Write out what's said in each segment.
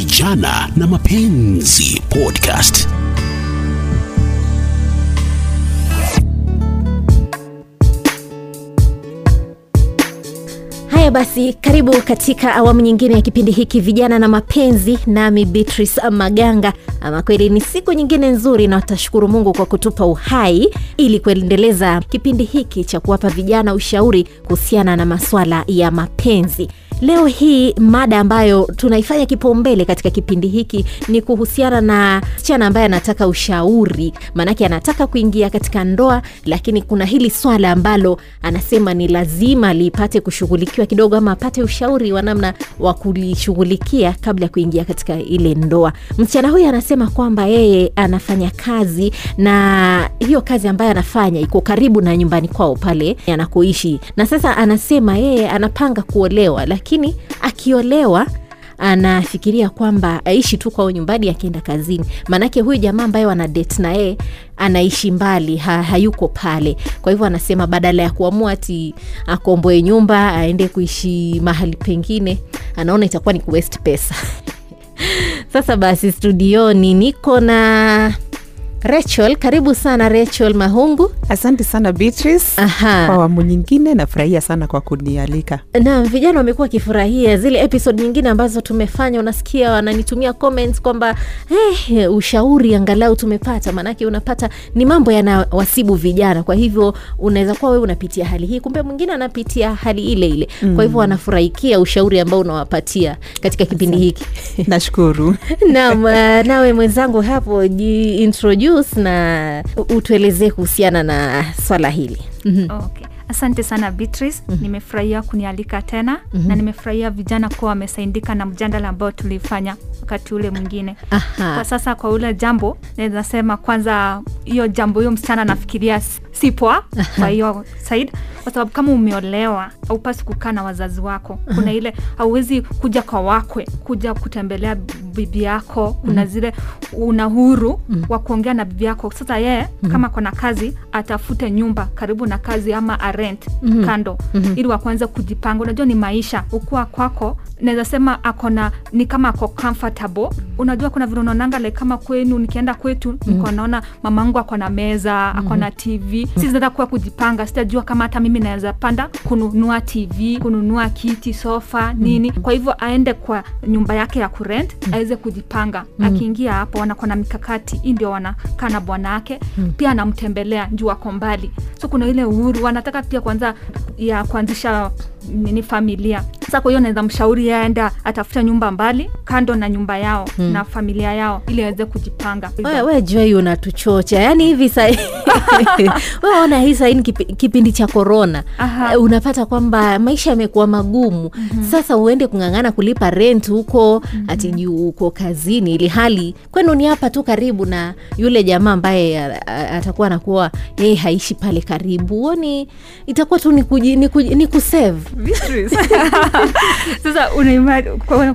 Vijana na Mapenzi Podcast. Haya basi, karibu katika awamu nyingine ya kipindi hiki vijana na mapenzi, nami Beatrice Maganga. Ama kweli ni siku nyingine nzuri, na tutashukuru Mungu kwa kutupa uhai ili kuendeleza kipindi hiki cha kuwapa vijana ushauri kuhusiana na maswala ya mapenzi. Leo hii mada ambayo tunaifanya kipaumbele katika kipindi hiki ni kuhusiana na msichana ambaye anataka ushauri, maanake anataka kuingia katika ndoa, lakini kuna hili swala ambalo anasema ni lazima lipate kushughulikiwa kidogo, ama apate ushauri wa namna wa kulishughulikia kabla ya kuingia katika ile ndoa. Msichana huyu anasema kwamba yeye anafanya kazi na hiyo kazi ambayo anafanya iko karibu na nyumbani kwao pale anakoishi, na sasa anasema yeye anapanga kuolewa lakini akiolewa anafikiria kwamba aishi tu kwao nyumbani akienda kazini, maanake huyu jamaa ambaye wana date na yeye anaishi mbali ha, hayuko pale. Kwa hivyo anasema badala ya kuamua ati akomboe nyumba aende kuishi mahali pengine, anaona itakuwa ni kuwest pesa. Sasa basi, studioni niko na Rachel. Karibu sana Rachel Mahungu. Asante sana Beatrice. Aha. Kwa awamu nyingine nafurahia sana kwa kunialika. na vijana wamekuwa wakifurahia zile episode nyingine ambazo tumefanya. Unasikia wananitumia comments kwamba eh, ushauri angalau tumepata, maanake unapata ni mambo yanawasibu vijana. Kwa hivyo unaweza kuwa wewe unapitia hali hii, kumbe mwingine anapitia hali ile ile. Kwa hivyo wanafurahikia ushauri ambao unawapatia katika kipindi hiki. Nashukuru. Naam, nawe mwenzangu hapo jiintroduce na utuelezee kuhusiana na swala hili. Mhm. Okay. Asante sana Beatrice. Nimefurahia kunialika tena na nimefurahia vijana kuwa wamesaidika na mjadala ambao tulifanya wakati ule mwingine. Kwa sasa kwa ule jambo naweza sema kwanza, hiyo jambo hiyo msichana anafikiria sipoa si poa kwa hiyo Said, kwa sababu kama umeolewa haupasi kukaa na wazazi wako. Kuna ile hauwezi kuja kwa wakwe kuja kutembelea bibi yako. Kuna zile una huru wa kuongea na bibi yako. Sasa yeye kama kona kazi atafute nyumba karibu na kazi ama arent kando ili wakuanza kujipanga. Unajua ni maisha ukuwa kwako, naweza sema akona ni kama ako comfortable. Unajua kuna vile unaonanga like kama kwenu, nikienda kwetu niko naona mamangu ako na meza ako na TV, si zinaweza kuwa kujipanga. Sitajua kama hata mimi naweza panda kununua TV, kununua kiti, sofa nini. Kwa hivyo aende kwa nyumba yake ya kurent aweze kujipanga. Akiingia hapo wanakuwa na mikakati, hii ndio wanakaa na bwana yake pia anamtembelea juu wako mbali, so kuna ile uhuru wanataka pia kwanza ya kuanzisha ni familia. Sasa kwa hiyo naweza mshauri aenda atafuta nyumba mbali kando na nyumba yao na familia yao ili aweze kujipanga. We, we Joy unatuchocha. Yaani hivi sa we ona hii saini kipi, kipindi cha korona Aha. Eh, unapata kwamba maisha yamekuwa magumu. Sasa uende kung'ang'ana kulipa rent huko ati juu uko kazini ili hali kwenu ni hapa tu karibu na yule jamaa ambaye atakuwa anakuwa yeye haishi pale karibu. Huoni itakuwa tu ni, kuji, ni, kuji, ni kusave. Sasa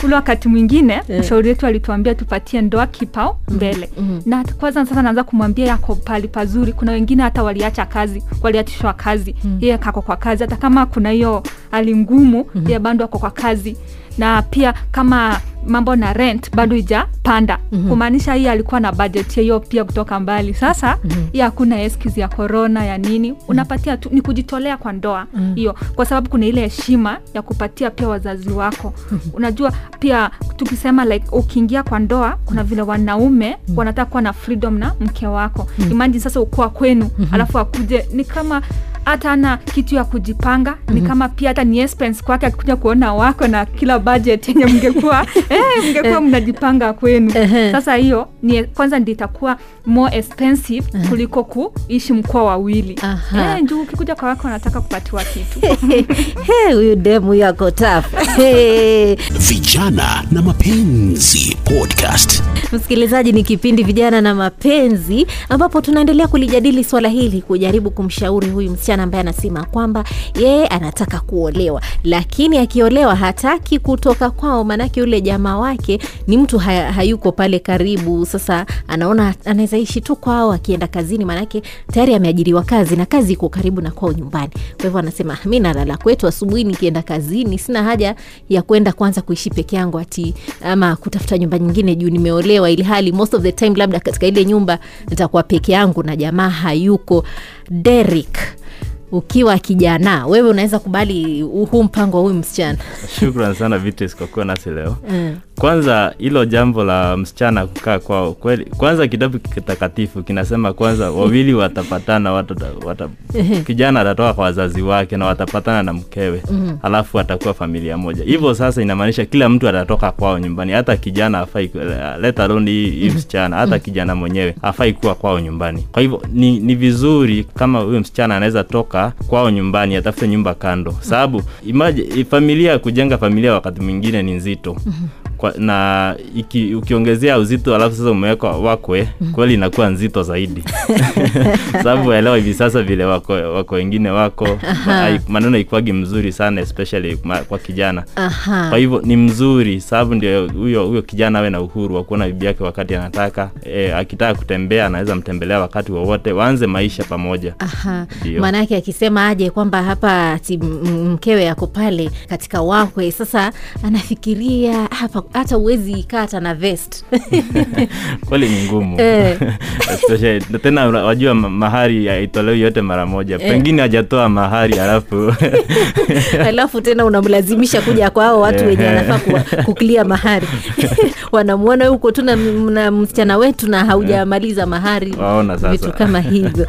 kule wakati mwingine mshauri wetu alituambia tupatie ndoa kipao mbele. Na kwanza sasa naanza kumwambia yako pali pazuri. Kuna wengine hata waliacha kazi, waliachishwa kazi, yeye kako kwa kazi, hata kama kuna hiyo hali ngumu, yeye bado ako kwa kazi na pia kama mambo na rent bado ijapanda kumaanisha hii alikuwa na budget hiyo pia kutoka mbali. Sasa hii hakuna eskizi ya corona ya nini. Unapatia tu ni kujitolea kwa ndoa. Hiyo kwa sababu kuna ile heshima ya kupatia pia wazazi wako. Unajua pia tukisema like ukiingia kwa ndoa kuna vile wanaume wanataka kuwa na freedom na mke wako. Imagine sasa ukuwa kwenu alafu akuje ni kama hata ana kitu ya kujipanga. Ni kama pia hata ni expense kwake akikuja kuona wako na kila budget yenye mngekuwa eh, mngekuwa mnajipanga kwenu. Sasa hiyo ni kwanza ndi itakuwa more expensive kuliko kuishi mkoa wawili eh, juu ukikuja kwa wako anataka kupatiwa kitu. He, huyu demu yako tafu Vijana na Mapenzi Podcast. Msikilizaji ni kipindi vijana na mapenzi ambapo tunaendelea kulijadili swala hili kujaribu kumshauri huyu msichana ambaye anasema kwamba yeye anataka kuolewa. Lakini akiolewa hataki kutoka kwao maanake yule jamaa wake ni mtu haya, hayuko pale karibu. Sasa anaona anaweza ishi tu kwao akienda kazini maanake tayari ameajiriwa kazi na kazi iko karibu na kwao nyumbani. Kwa hivyo anasema mi nalala kwetu asubuhi nikienda kazini sina haja ya kwenda kwanza kuishi peke yangu ati ama kutafuta nyumba nyingine juu nimeolewa ili hali most of the time labda katika ile nyumba nitakuwa peke yangu na jamaa hayuko. Derek ukiwa kijana wewe unaweza kubali huu mpango wa huyu msichana? Shukran sana Beatrice kwa kuwa nasi leo. Mm. Kwanza hilo jambo la msichana kukaa kwao kweli kwanza kitabu kitakatifu kinasema kwanza wawili watapatana wata, wata, kijana atatoka kwa wazazi wake na watapatana na mkewe mm. alafu atakuwa familia moja. Hivyo sasa inamaanisha kila mtu atatoka kwao nyumbani hata kijana afai let alone hii msichana hata kijana mwenyewe afai kuwa kwao nyumbani. Kwa hivyo ni, ni vizuri kama huyo msichana anaweza toka kwao nyumbani atafute nyumba kando. Sababu familia kujenga familia wakati mwingine ni nzito kwa, na iki, ukiongezea uzito alafu sasa umewekwa wakwe kweli inakuwa nzito zaidi. Sababu waelewa hivi sasa vile wako wako wengine wako. Ma, maneno ikwagi mzuri sana especially kwa kijana. Aha. kwa hivyo ni mzuri sababu ndio huyo huyo kijana awe na uhuru wa kuona bibi yake wakati anataka. E, akitaka kutembea anaweza mtembelea wakati wowote. Waanze maisha pamoja. Ndio. akisema aje kwamba hapa mkewe yako pale katika wakwe sasa anafikiria hapa hata uwezi kata na vest. Kweli ni ngumu. Eh. Tena wajua mahari haitolewi yote mara moja. Pengine hajatoa mahari alafu. Alafu tena unamlazimisha kuja kwa hao watu wenye anafaa kuklia mahari. Wanamwona huko tu na, na msichana wetu na haujamaliza mahari. Vitu kama hivyo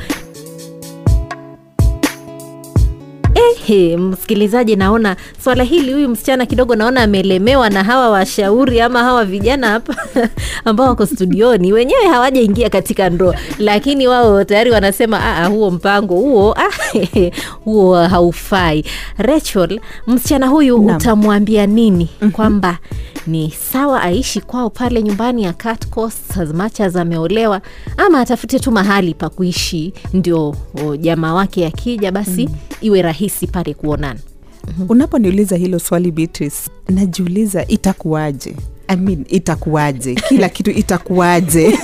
Ehe, msikilizaji naona swala hili huyu msichana kidogo naona amelemewa na hawa washauri ama hawa vijana hapa ambao wako studioni. Wenyewe hawajaingia katika ndoa lakini wao tayari wanasema aa, huo mpango huo ah, huo haufai. Rachel msichana huyu utamwambia nini kwamba ni sawa aishi kwao pale nyumbani ya cut costs as much as ameolewa ama atafute tu mahali pa kuishi ndio jamaa wake akija basi iwe rahisi pale kuonana. Unaponiuliza hilo swali Beatrice, najiuliza itakuwaje? I mean, itakuwaje? Kila kitu itakuwaje?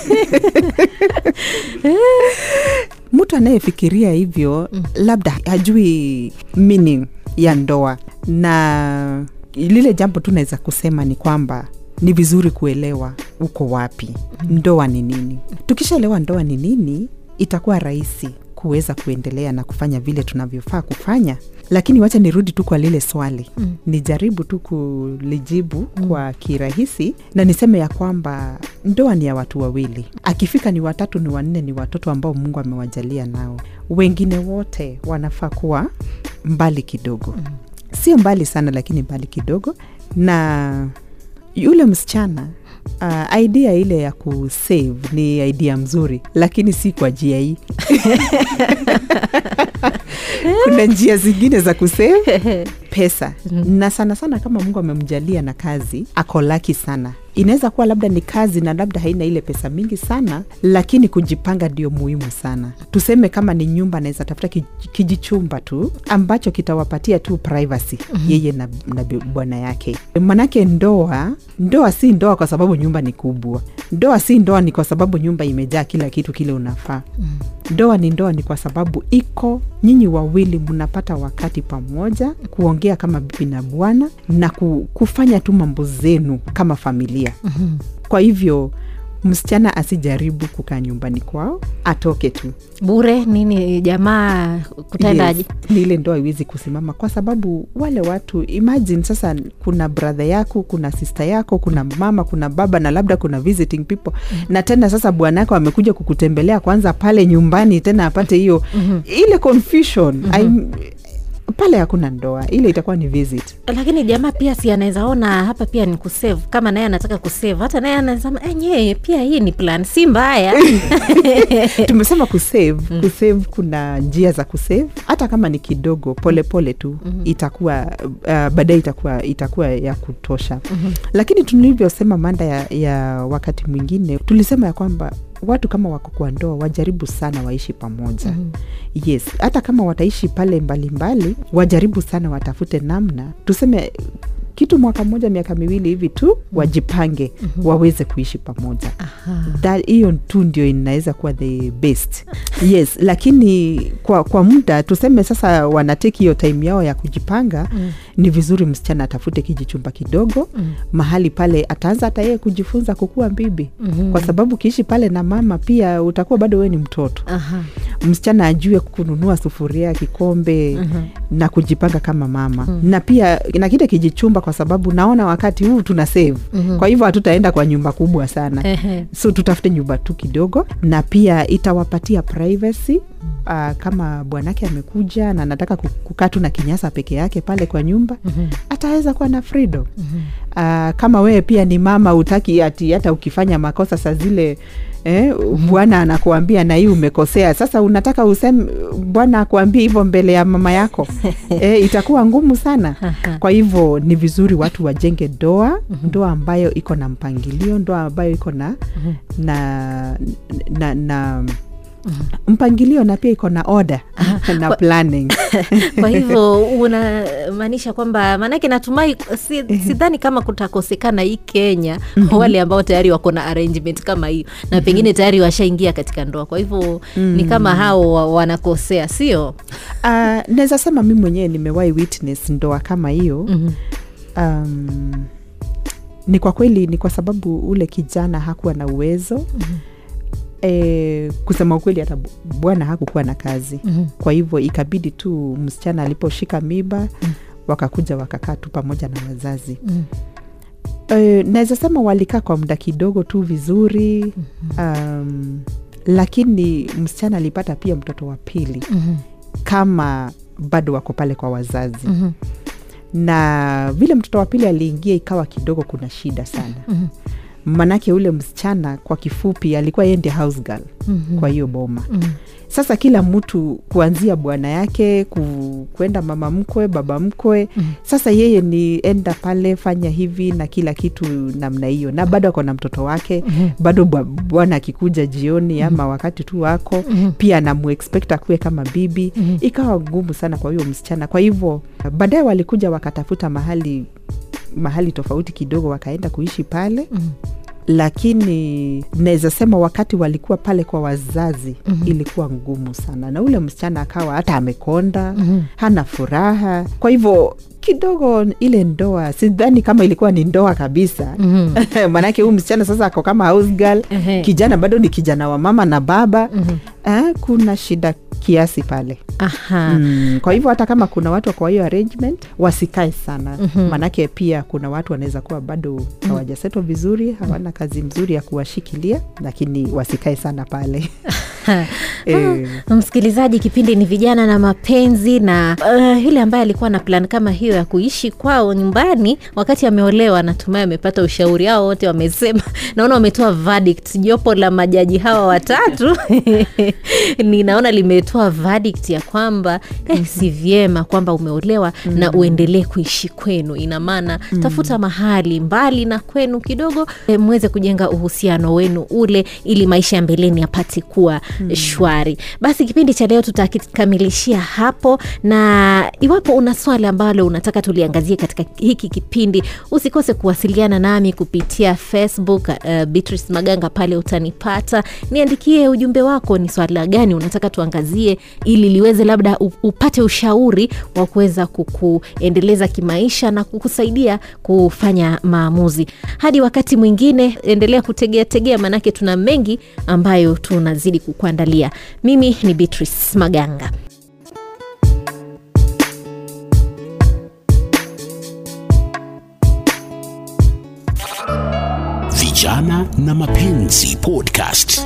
Mtu anayefikiria hivyo labda hajui meaning ya ndoa na lile jambo tu naweza kusema ni kwamba ni vizuri kuelewa uko wapi ndoa ni nini tukishaelewa ndoa ni nini itakuwa rahisi kuweza kuendelea na kufanya vile tunavyofaa kufanya lakini wacha nirudi tu kwa lile swali mm. nijaribu tu kulijibu mm. kwa kirahisi na niseme ya kwamba ndoa ni ya watu wawili akifika ni watatu ni wanne ni watoto ambao mungu amewajalia nao wengine wote wanafaa kuwa mbali kidogo mm. Sio mbali sana lakini mbali kidogo. Na yule msichana Uh, idea ile ya kusave ni idea mzuri lakini si kwa njia hii. Kuna njia zingine za kusave pesa. Na sana sana kama mungu amemjalia na kazi ako laki sana inaweza kuwa labda ni kazi na labda haina ile pesa mingi sana lakini kujipanga ndio muhimu sana. Tuseme kama ni nyumba naweza tafuta kijichumba tu ambacho kitawapatia tu privacy yeye na, na bwana yake. Manake ndoa ndoa si ndoa kwa sababu nyumba ni kubwa. Ndoa si ndoa ni kwa sababu nyumba imejaa kila kitu kile unafaa. Ndoa ni ndoa ni kwa sababu iko nyinyi wawili mnapata wakati pamoja kuongea kama bibi na bwana na kufanya tu mambo zenu kama familia mm-hmm. kwa hivyo msichana asijaribu kukaa nyumbani kwao atoke tu bure nini jamaa kutaendaje Yes, ni ile ndoa iwezi kusimama kwa sababu wale watu imagine sasa kuna brother yako kuna sister yako kuna mama kuna baba na labda kuna visiting people mm-hmm. na tena sasa bwana yako amekuja kukutembelea kwanza pale nyumbani tena apate hiyo mm-hmm. ile confusion mm-hmm. Pale hakuna ndoa ile itakuwa ni visit. Lakini jamaa pia si anaweza ona hapa pia ni kusave kama naye anataka kusave hata naye anasema enyewe pia hii ni plan si mbaya. Tumesema kusave kusave kuna njia za kusave hata kama ni kidogo polepole pole tu itakuwa uh, baadaye itakuwa itakuwa ya kutosha. Lakini tulivyosema manda ya, ya wakati mwingine tulisema ya kwamba watu kama wako kwa ndoa wajaribu sana waishi pamoja. Yes hata kama wataishi pale mbalimbali mbali, wajaribu sana watafute namna. Tuseme kitu mwaka mmoja miaka miwili hivi tu wajipange waweze kuishi pamoja. Hiyo tu ndio inaweza kuwa the best. Yes lakini kwa, kwa muda tuseme sasa wanateki hiyo time yao ya kujipanga mm. Ni vizuri msichana atafute kijichumba kidogo mm. mahali pale ataanza hata yeye kujifunza kukuwa bibi mm-hmm. kwa sababu ukiishi pale na mama pia utakuwa bado wee ni mtoto Aha. msichana ajue kununua sufuria kikombe mm-hmm. na kujipanga kama mama mm-hmm. na pia na kile kijichumba kwa sababu naona wakati huu tuna save mm-hmm. kwa hivyo hatutaenda kwa nyumba kubwa sana Ehe. so tutafute nyumba tu kidogo na pia itawapatia privacy uh, kama bwanake amekuja na anataka kukaa tu na kinyasa peke yake pale kwa nyumba mm-hmm. ataweza kuwa na freedom. Mm-hmm. uh, kama wewe pia ni mama utaki ati hata ukifanya makosa saa zile Eh, bwana anakuambia na hii umekosea. Sasa unataka useme bwana akuambie hivyo mbele ya mama yako? Eh, itakuwa ngumu sana. Kwa hivyo ni vizuri watu wajenge ndoa ndoa ambayo iko na mpangilio ndoa ambayo iko na na na, na mpangilio na pia iko na order na planning. Kwa hivyo unamaanisha kwamba maanake natumai si, sidhani kama kutakosekana hii kenya wale ambao tayari wako na arrangement kama hiyo na pengine tayari washaingia katika ndoa. Kwa hivyo ni kama hao wanakosea sio? Uh, naweza sema mi mwenyewe nimewahi witness ndoa kama hiyo. Mhm. um, ni kwa kweli ni kwa sababu ule kijana hakuwa na uwezo. Mm-hmm. E, kusema ukweli hata bwana hakukuwa na kazi Mhm. kwa hivyo ikabidi tu msichana aliposhika miba mm. wakakuja wakakaa tu pamoja na wazazi Mhm. e, naweza sema walikaa kwa muda kidogo tu vizuri um, lakini msichana alipata pia mtoto wa pili Mhm. kama bado wako pale kwa wazazi Mhm. na vile mtoto wa pili aliingia ikawa kidogo kuna shida sana Mhm. Manake ule msichana kwa kifupi alikuwa yeye ndiye house girl Mhm. kwa hiyo boma Mhm. sasa kila mtu kuanzia bwana yake ku, kwenda mama mkwe baba mkwe Mhm. sasa yeye ni enda pale fanya hivi na kila kitu namna hiyo na bado ako na mtoto wake Mhm. bado bwana akikuja jioni ama wakati tu wako Mhm. pia anamuexpekt akuwe kama bibi Mhm. ikawa ngumu sana kwa huyo msichana kwa hivyo baadaye walikuja wakatafuta mahali mahali tofauti kidogo wakaenda kuishi pale Mhm. lakini naweza sema wakati walikuwa pale kwa wazazi Mhm. ilikuwa ngumu sana na ule msichana akawa hata amekonda Mhm. hana furaha kwa hivyo kidogo ile ndoa sidhani kama ilikuwa ni ndoa kabisa Mhm. maanake huu msichana sasa ako kama house girl kijana bado ni kijana wa mama na baba Mhm. eh, kuna shida kiasi pale Aha. mm, kwa hivyo hata kama kuna watu kwa hiyo arrangement wasikae sana Mhm. maanake pia kuna watu wanaweza kuwa bado hawajaseto vizuri hawana kazi mzuri ya kuwashikilia lakini wasikae sana pale eh, msikilizaji kipindi ni vijana na mapenzi na uh, yule ambaye alikuwa na plan kama hiyo ya kuishi kwao nyumbani wakati ameolewa natumai amepata ushauri. Hao wote wamesema naona wametoa verdict. Jopo la majaji hawa watatu ninaona limetoa verdict ya kwamba eh, si vyema kwamba umeolewa na uendelee kuishi kwenu. Ina maana tafuta mahali mbali na kwenu kidogo eh, mweze kujenga uhusiano wenu ule ili maisha ya mbeleni yapate kuwa shwari. Basi kipindi cha leo tutakikamilishia hapo na iwapo una swali ambalo unataka tuliangazie katika hiki kipindi usikose kuwasiliana nami kupitia facebook uh, beatrice maganga pale utanipata. Niandikie ujumbe wako ni swala gani unataka tuangazie ili liweze labda upate ushauri wa kuweza kukuendeleza kimaisha na kukusaidia kufanya maamuzi. Hadi wakati mwingine endelea kutegeategea, maanake tuna mengi ambayo tunazidi kukuandalia mimi ni beatrice maganga Vijana na Mapenzi Podcast.